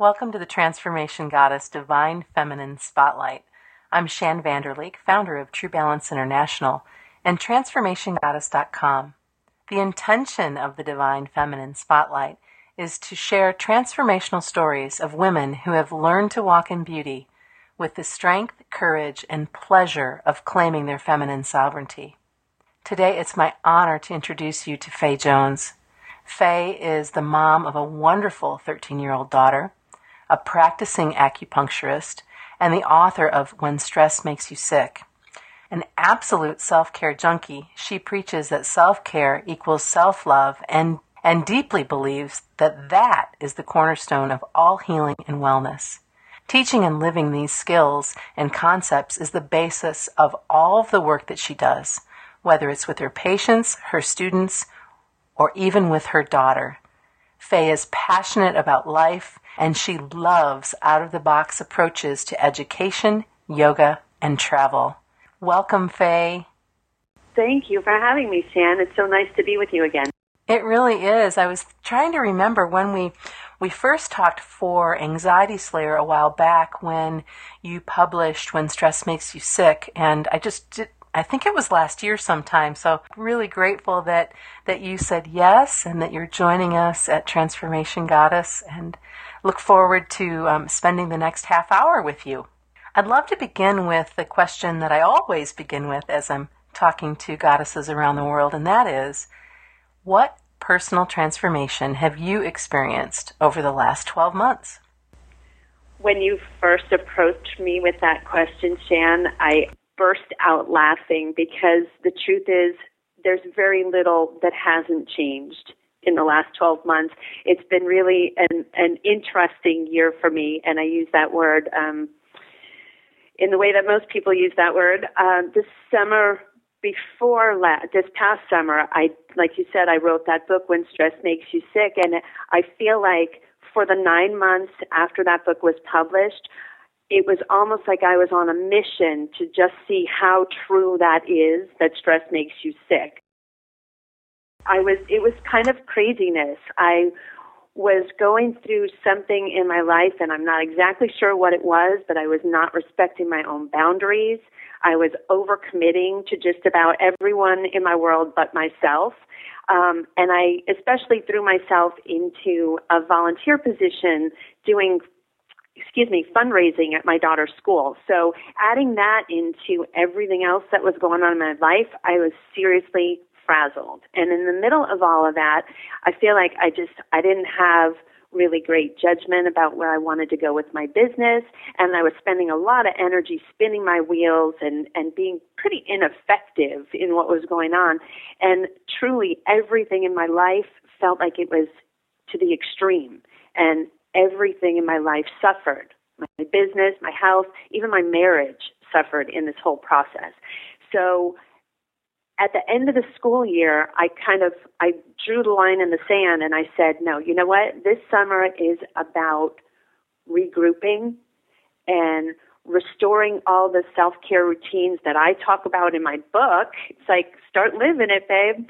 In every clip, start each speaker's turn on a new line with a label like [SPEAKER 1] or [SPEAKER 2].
[SPEAKER 1] Welcome to the Transformation Goddess Divine Feminine Spotlight. I'm Shann Vander Leek, founder of True Balance International and TransformationGoddess.com. The intention of the Divine Feminine Spotlight is to share transformational stories of women who have learned to walk in beauty with the strength, courage, and pleasure of claiming their feminine sovereignty. Today, it's my honor to introduce you to Faye Jones. Faye is the mom of a wonderful 13 year old daughter a practicing acupuncturist, and the author of When Stress Makes You Sick. An absolute self care junkie, she preaches that self care equals self love and, and deeply believes that that is the cornerstone of all healing and wellness. Teaching and living these skills and concepts is the basis of all of the work that she does, whether it's with her patients, her students, or even with her daughter. Faye is passionate about life and she loves out of the box approaches to education, yoga, and travel. Welcome, Faye.
[SPEAKER 2] Thank you for having me, Shann. It's so nice to be with you again.
[SPEAKER 1] It really is. I was trying to remember when we we first talked for Anxiety Slayer a while back when you published When Stress Makes You Sick and I just did, I think it was last year sometime. So really grateful that that you said yes and that you're joining us at Transformation Goddess and look forward to um, spending the next half hour with you. I'd love to begin with the question that I always begin with as I'm talking to goddesses around the world, and that is what personal transformation have you experienced over the last 12 months?
[SPEAKER 2] When you first approached me with that question, Shann, I burst out laughing because the truth is there's very little that hasn't changed in the last 12 months. It's been really an, an interesting year for me, and I use that word um, in the way that most people use that word. Um, this summer, before la- this past summer, I, like you said, I wrote that book, When Stress Makes You Sick, and I feel like for the nine months after that book was published, it was almost like I was on a mission to just see how true that is that stress makes you sick. I was, it was kind of craziness. I was going through something in my life and I'm not exactly sure what it was, but I was not respecting my own boundaries. I was overcommitting to just about everyone in my world but myself. Um, and I especially threw myself into a volunteer position doing excuse me, fundraising at my daughter's school. So adding that into everything else that was going on in my life, I was seriously frazzled. And in the middle of all of that, I feel like I just, I didn't have really great judgment about where I wanted to go with my business. And I was spending a lot of energy spinning my wheels and, and being pretty ineffective in what was going on. And truly everything in my life felt like it was to the extreme. And everything in my life suffered. My business, my health, even my marriage suffered in this whole process. So at the end of the school year, I kind of I drew the line in the sand and I said, "No, you know what? This summer is about regrouping and restoring all the self care routines that I talk about in my book. It's like, start living it, babe.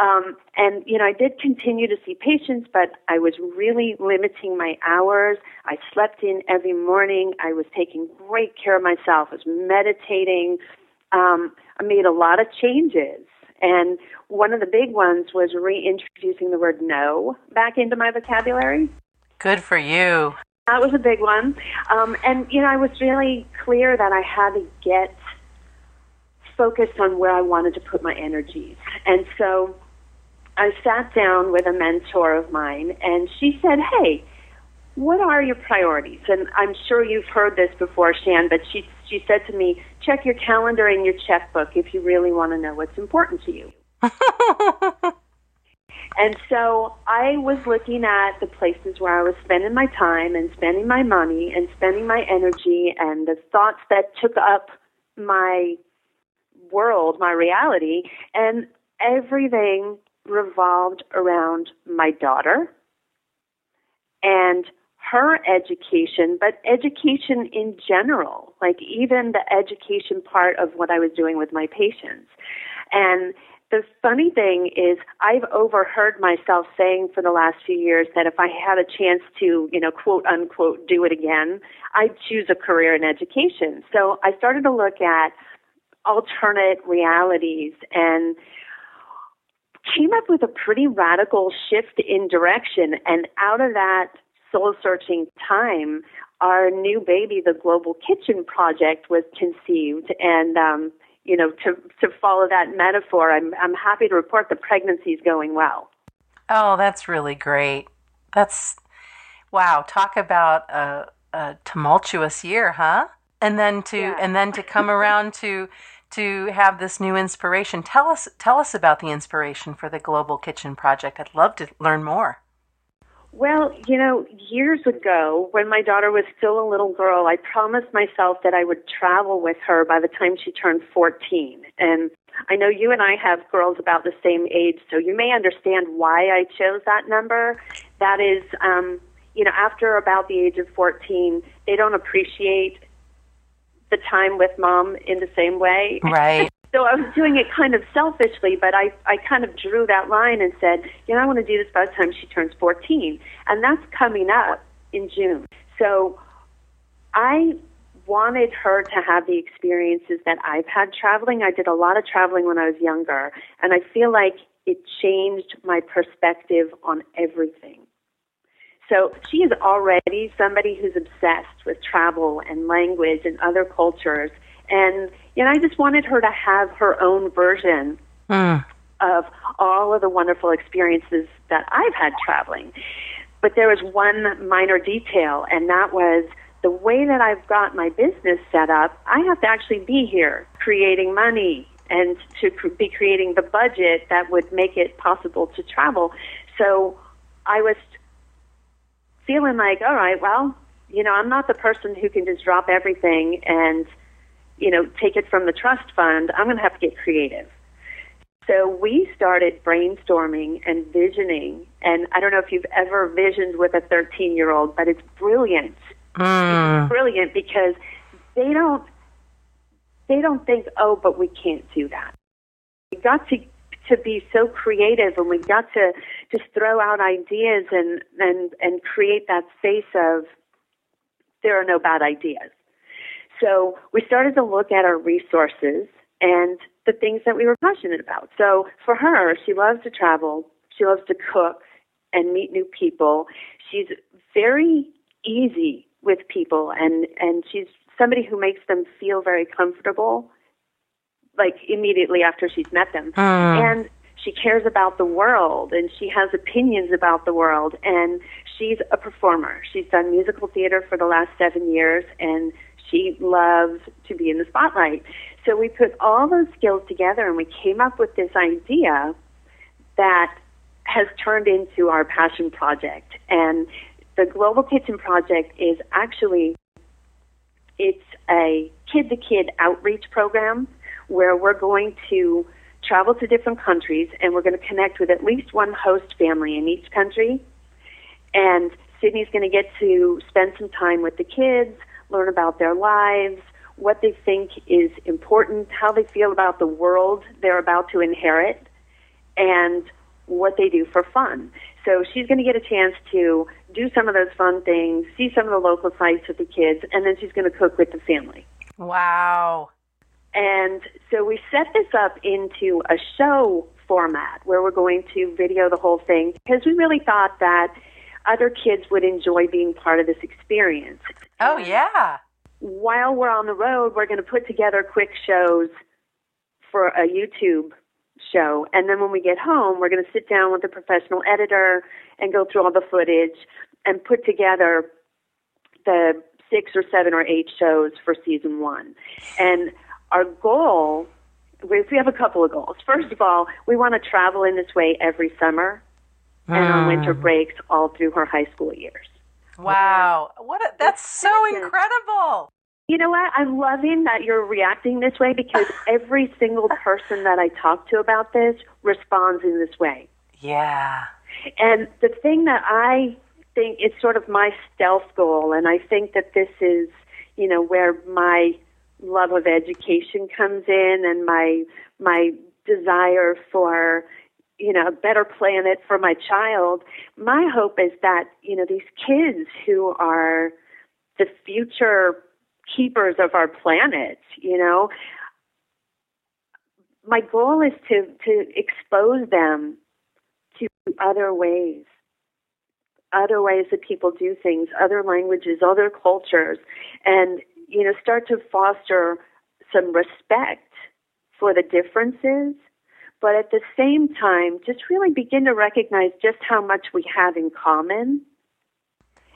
[SPEAKER 2] Um, and, you know, I did continue to see patients, but I was really limiting my hours. I slept in every morning. I was taking great care of myself. I was meditating. Um, I made a lot of changes. And one of the big ones was reintroducing the word no back into my vocabulary.
[SPEAKER 1] Good for you.
[SPEAKER 2] That was a big one. Um, and, you know, I was really clear that I had to get focused on where I wanted to put my energies. And so I sat down with a mentor of mine, and she said, Hey, what are your priorities? And I'm sure you've heard this before, Shann, but she, she said to me, Check your calendar and your checkbook if you really want to know what's important to you. And so I was looking at the places where I was spending my time and spending my money and spending my energy and the thoughts that took up my world, my reality, and everything revolved around my daughter and her education, but education in general, like even the education part of what I was doing with my patients. And the funny thing is I've overheard myself saying for the last few years that if I had a chance to, you know, quote unquote, do it again, I'd choose a career in education. So I started to look at alternate realities and came up with a pretty radical shift in direction. And out of that soul searching time, our new baby, the Global Kitchen Project, was conceived. And, um, you know, to, to follow that metaphor, I'm, I'm happy to report the pregnancy is going well.
[SPEAKER 1] Oh, that's really great. That's, wow, talk about a, a tumultuous year, huh? And then to, yeah. and then to come around to, to have this new inspiration. Tell us, tell us about the inspiration for the Global Kitchen Project. I'd love to learn more.
[SPEAKER 2] Well, you know, years ago, when my daughter was still a little girl, I promised myself that I would travel with her by the time she turned 14. And I know you and I have girls about the same age, so you may understand why I chose that number. That is, um, you know, after about the age of 14, they don't appreciate the time with mom in the same way.
[SPEAKER 1] Right.
[SPEAKER 2] So I was doing it kind of selfishly, but I, I kind of drew that line and said, you know, I want to do this by the time she turns 14. And that's coming up in June. So I wanted her to have the experiences that I've had traveling. I did a lot of traveling when I was younger, and I feel like it changed my perspective on everything. So she is already somebody who's obsessed with travel and language and other cultures. And you know, I just wanted her to have her own version mm. of all of the wonderful experiences that I've had traveling. But there was one minor detail, and that was the way that I've got my business set up, I have to actually be here creating money and to be creating the budget that would make it possible to travel. So I was feeling like, all right, well, you know, I'm not the person who can just drop everything and you know, take it from the trust fund, I'm going to have to get creative. So we started brainstorming and visioning, and I don't know if you've ever visioned with a 13 year old, but it's brilliant. Mm. It's brilliant because they don't they don't think, oh, but we can't do that. We got to to be so creative, and we got to just throw out ideas and and and create that space of there are no bad ideas. So we started to look at our resources and the things that we were passionate about. So for her, she loves to travel, she loves to cook and meet new people. She's very easy with people and and she's somebody who makes them feel very comfortable like immediately after she's met them. Mm. And she cares about the world and she has opinions about the world and she's a performer. She's done musical theater for the last 7 years and she loves to be in the spotlight. So we put all those skills together and we came up with this idea that has turned into our passion project. And the Global Kitchen Project is actually it's a kid to kid outreach program where we're going to travel to different countries and we're going to connect with at least one host family in each country. And Sydney's going to get to spend some time with the kids learn about their lives, what they think is important, how they feel about the world they're about to inherit, and what they do for fun. So she's going to get a chance to do some of those fun things, see some of the local sites with the kids, and then she's going to cook with the family.
[SPEAKER 1] Wow.
[SPEAKER 2] And so we set this up into a show format where we're going to video the whole thing because we really thought that other kids would enjoy being part of this experience.
[SPEAKER 1] Oh, yeah.
[SPEAKER 2] While we're on the road, we're going to put together quick shows for a YouTube show. And then when we get home, we're going to sit down with a professional editor and go through all the footage and put together the six or seven or eight shows for season one. And our goal, we have a couple of goals. First of all, we want to travel in this way every summer and on winter mm. breaks all through her high school years.
[SPEAKER 1] Wow. What a, that's so incredible.
[SPEAKER 2] You know what? I'm loving that you're reacting this way because every single person that I talk to about this responds in this way.
[SPEAKER 1] Yeah.
[SPEAKER 2] And the thing that I think is sort of my stealth goal, and I think that this is, you know, where my love of education comes in and my my desire for you know a better planet for my child. My hope is that you know these kids who are the future keepers of our planet you know my goal is to to expose them to other ways other ways that people do things other languages other cultures and you know start to foster some respect for the differences but at the same time, just really begin to recognize just how much we have in common.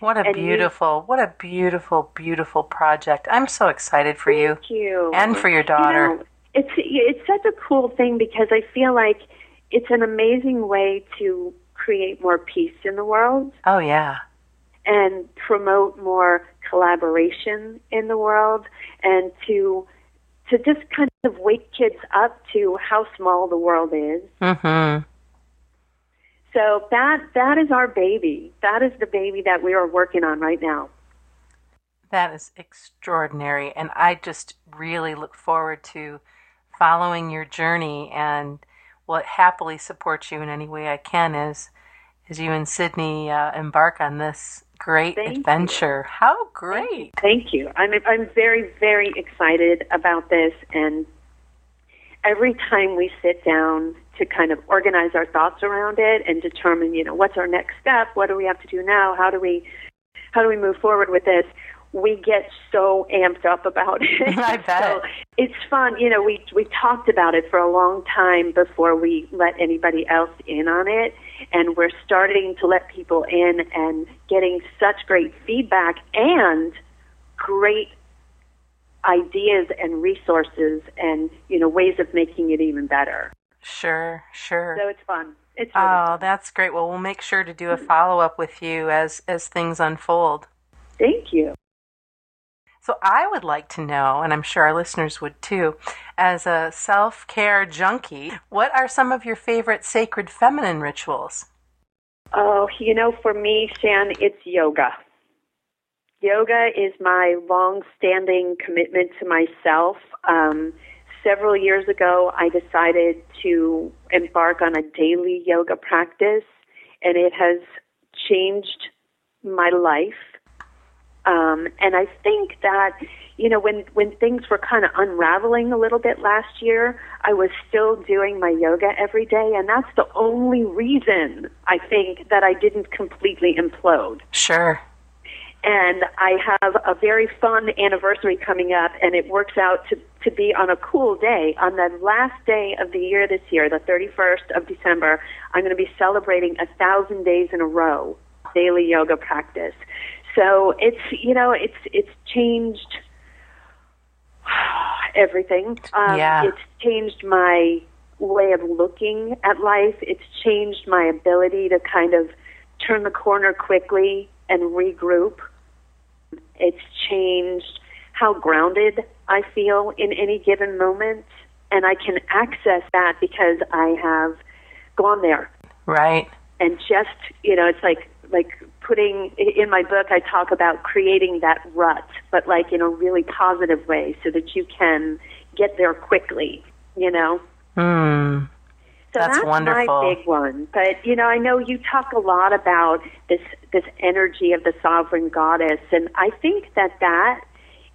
[SPEAKER 1] What a and beautiful, what a beautiful, beautiful project. I'm so excited for
[SPEAKER 2] you. you.
[SPEAKER 1] And for your daughter.
[SPEAKER 2] You know, it's it's such a cool thing because I feel like it's an amazing way to create more peace in the world.
[SPEAKER 1] Oh yeah.
[SPEAKER 2] And promote more collaboration in the world and to to just kind of wake kids up to how small the world is.
[SPEAKER 1] Mm-hmm.
[SPEAKER 2] So that that is our baby. That is the baby that we are working on right now.
[SPEAKER 1] That is extraordinary, and I just really look forward to following your journey and will happily support you in any way I can as as you and Sydney uh, embark on this great Thank adventure. You. How great!
[SPEAKER 2] Thank you. I'm I'm very very excited about this, and every time we sit down to kind of organize our thoughts around it and determine, you know, what's our next step? What do we have to do now? How do we how do we move forward with this? we get so amped up about it.
[SPEAKER 1] I bet. So
[SPEAKER 2] it's fun. You know, we we talked about it for a long time before we let anybody else in on it, and we're starting to let people in and getting such great feedback and great ideas and resources and you know ways of making it even better.
[SPEAKER 1] Sure, sure.
[SPEAKER 2] So it's fun. It's really
[SPEAKER 1] oh,
[SPEAKER 2] fun.
[SPEAKER 1] that's great. Well, we'll make sure to do a follow up with you as as things unfold.
[SPEAKER 2] Thank you.
[SPEAKER 1] So I would like to know, and I'm sure our listeners would too, as a self care junkie, what are some of your favorite sacred feminine rituals?
[SPEAKER 2] Oh, you know, for me, Shann, it's yoga. Yoga is my long standing commitment to myself. Um, several years ago, I decided to embark on a daily yoga practice, and it has changed my life um, and I think that, you know, when, when things were kind of unraveling a little bit last year, I was still doing my yoga every day. And that's the only reason I think that I didn't completely implode.
[SPEAKER 1] Sure.
[SPEAKER 2] And I have a very fun anniversary coming up, and it works out to, to be on a cool day. On the last day of the year this year, the 31st of December, I'm going to be celebrating a thousand days in a row daily yoga practice. So it's you know it's it's changed everything.
[SPEAKER 1] Um, yeah.
[SPEAKER 2] It's changed my way of looking at life. It's changed my ability to kind of turn the corner quickly and regroup. It's changed how grounded I feel in any given moment. And I can access that because I have gone there.
[SPEAKER 1] Right.
[SPEAKER 2] And just, you know, it's like like putting in my book I talk about creating that rut, but like in a really positive way so that you can get there quickly, you know?
[SPEAKER 1] Hmm.
[SPEAKER 2] So
[SPEAKER 1] that's,
[SPEAKER 2] that's
[SPEAKER 1] wonderful.
[SPEAKER 2] my big one. But you know, I know you talk a lot about this this energy of the sovereign goddess, and I think that that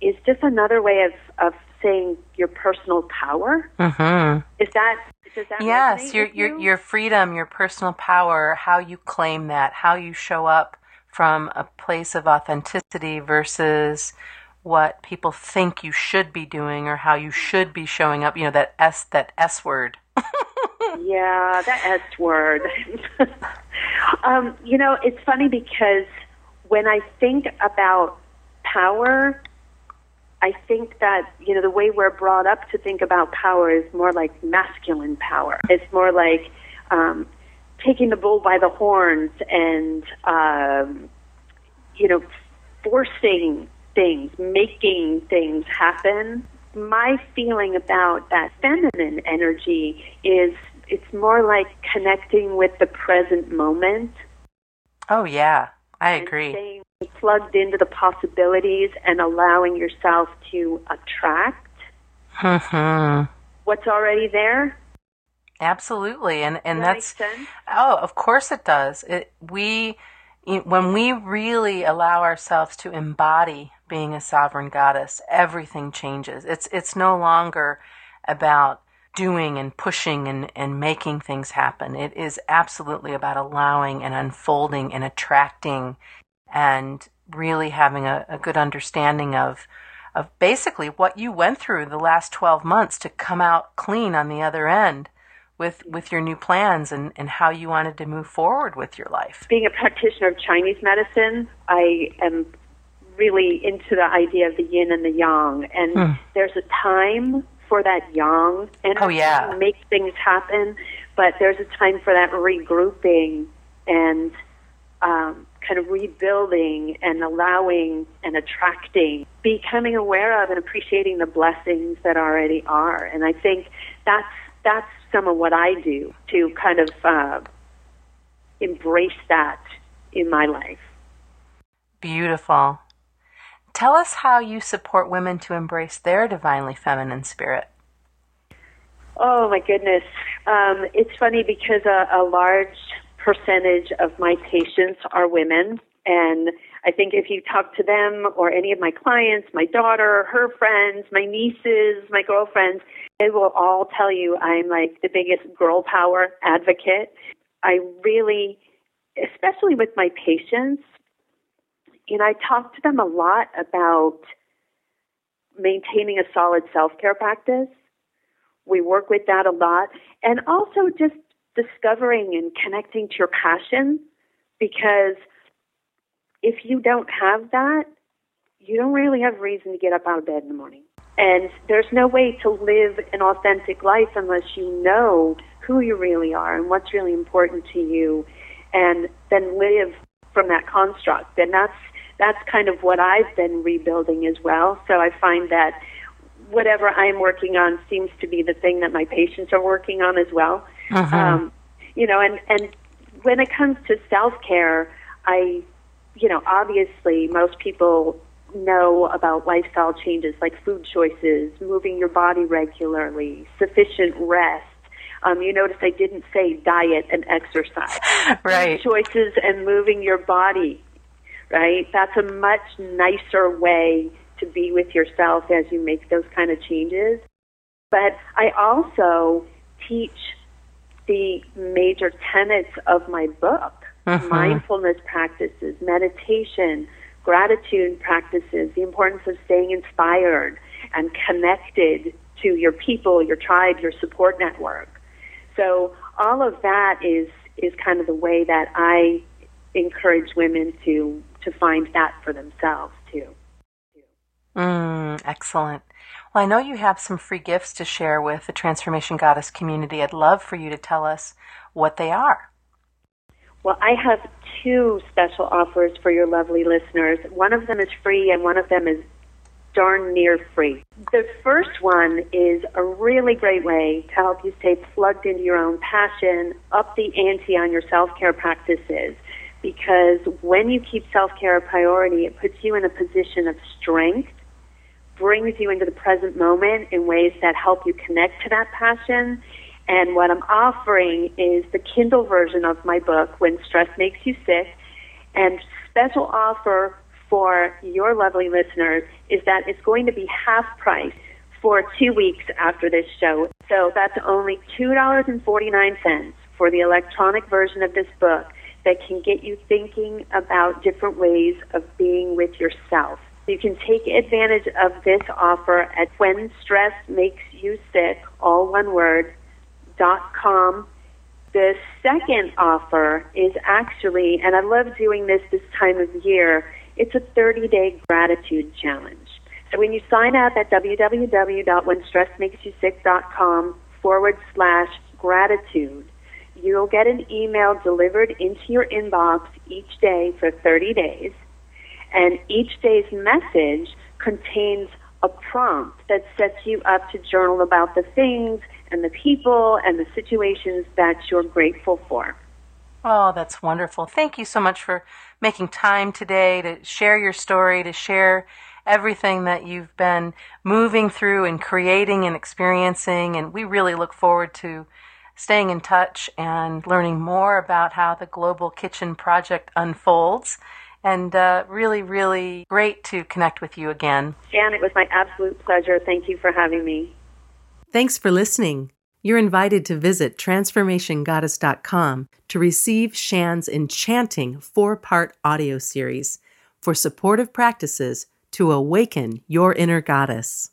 [SPEAKER 2] is just another way of of saying your personal power.
[SPEAKER 1] Mm-hmm.
[SPEAKER 2] Is that
[SPEAKER 1] yes, your
[SPEAKER 2] your
[SPEAKER 1] you? your freedom, your personal power, how you claim that, how you show up from a place of authenticity versus what people think you should be doing or how you should be showing up. You know that s that s word.
[SPEAKER 2] yeah, that s word. um, you know, it's funny because when I think about power, I think that you know the way we're brought up to think about power is more like masculine power. It's more like um, taking the bull by the horns and um, you know forcing things, making things happen. My feeling about that feminine energy is it's more like connecting with the present moment.
[SPEAKER 1] Oh yeah, I agree
[SPEAKER 2] plugged into the possibilities and allowing yourself to attract
[SPEAKER 1] mm-hmm.
[SPEAKER 2] what's already there.
[SPEAKER 1] Absolutely, and and
[SPEAKER 2] that
[SPEAKER 1] that's
[SPEAKER 2] oh,
[SPEAKER 1] of course it does. It, we when we really allow ourselves to embody being a sovereign goddess, everything changes. It's it's no longer about doing and pushing and, and making things happen. It is absolutely about allowing and unfolding and attracting and really having a, a good understanding of of basically what you went through the last 12 months to come out clean on the other end with with your new plans and, and how you wanted to move forward with your life.
[SPEAKER 2] Being a practitioner of Chinese medicine, I am really into the idea of the yin and the yang. And hmm. there's a time for that yang and
[SPEAKER 1] oh, yeah.
[SPEAKER 2] to make things happen, but there's a time for that regrouping and um, kind of rebuilding and allowing and attracting, becoming aware of and appreciating the blessings that already are. And I think that's that's some of what I do to kind of uh, embrace that in my life.
[SPEAKER 1] Beautiful. Tell us how you support women to embrace their divinely feminine spirit.
[SPEAKER 2] Oh my goodness. Um, it's funny because a, a large percentage of my patients are women. And I think if you talk to them or any of my clients, my daughter, her friends, my nieces, my girlfriends, they will all tell you I'm like the biggest girl power advocate. I really, especially with my patients, you know, I talk to them a lot about maintaining a solid self care practice. We work with that a lot. And also just discovering and connecting to your passion because if you don't have that, you don't really have reason to get up out of bed in the morning. And there's no way to live an authentic life unless you know who you really are and what's really important to you and then live from that construct. And that's that's kind of what I've been rebuilding as well. So I find that whatever I'm working on seems to be the thing that my patients are working on as well.
[SPEAKER 1] Uh-huh. Um,
[SPEAKER 2] you know, and and when it comes to self care, I, you know, obviously most people know about lifestyle changes like food choices, moving your body regularly, sufficient rest. Um, you notice I didn't say diet and exercise.
[SPEAKER 1] right.
[SPEAKER 2] Food choices and moving your body, right? That's a much nicer way to be with yourself as you make those kind of changes. But I also teach the major tenets of my book
[SPEAKER 1] uh-huh.
[SPEAKER 2] mindfulness practices, meditation, gratitude practices, the importance of staying inspired and connected to your people, your tribe, your support network. So all of that is is kind of the way that I encourage women to to find that for themselves too.
[SPEAKER 1] Mm, excellent. Well, I know you have some free gifts to share with the Transformation Goddess community. I'd love for you to tell us what they are.
[SPEAKER 2] Well, I have two special offers for your lovely listeners. One of them is free, and one of them is darn near free. The first one is a really great way to help you stay plugged into your own passion, up the ante on your self care practices. Because when you keep self care a priority, it puts you in a position of strength, brings you into the present moment in ways that help you connect to that passion, and what I'm offering is the Kindle version of my book, When Stress Makes You Sick. And special offer for your lovely listeners is that it's going to be half price for two weeks after this show. So that's only $2.49 for the electronic version of this book that can get you thinking about different ways of being with yourself. You can take advantage of this offer at When Stress Makes You Sick, all one word, dot com. The second offer is actually, and I love doing this this time of year, it's a 30 day gratitude challenge. So when you sign up at www.whenstressmakesyousick.com forward slash gratitude, you'll get an email delivered into your inbox each day for 30 days. And each day's message contains a prompt that sets you up to journal about the things and the people and the situations that you're grateful for.
[SPEAKER 1] Oh, that's wonderful. Thank you so much for making time today to share your story, to share everything that you've been moving through and creating and experiencing. And we really look forward to staying in touch and learning more about how the Global Kitchen Project unfolds. And uh, really, really great to connect with you again.
[SPEAKER 2] Jan, it was my absolute pleasure. Thank you for having me.
[SPEAKER 1] Thanks for listening. You're invited to visit transformationgoddess.com to receive Shann's enchanting four part audio series for supportive practices to awaken your inner goddess.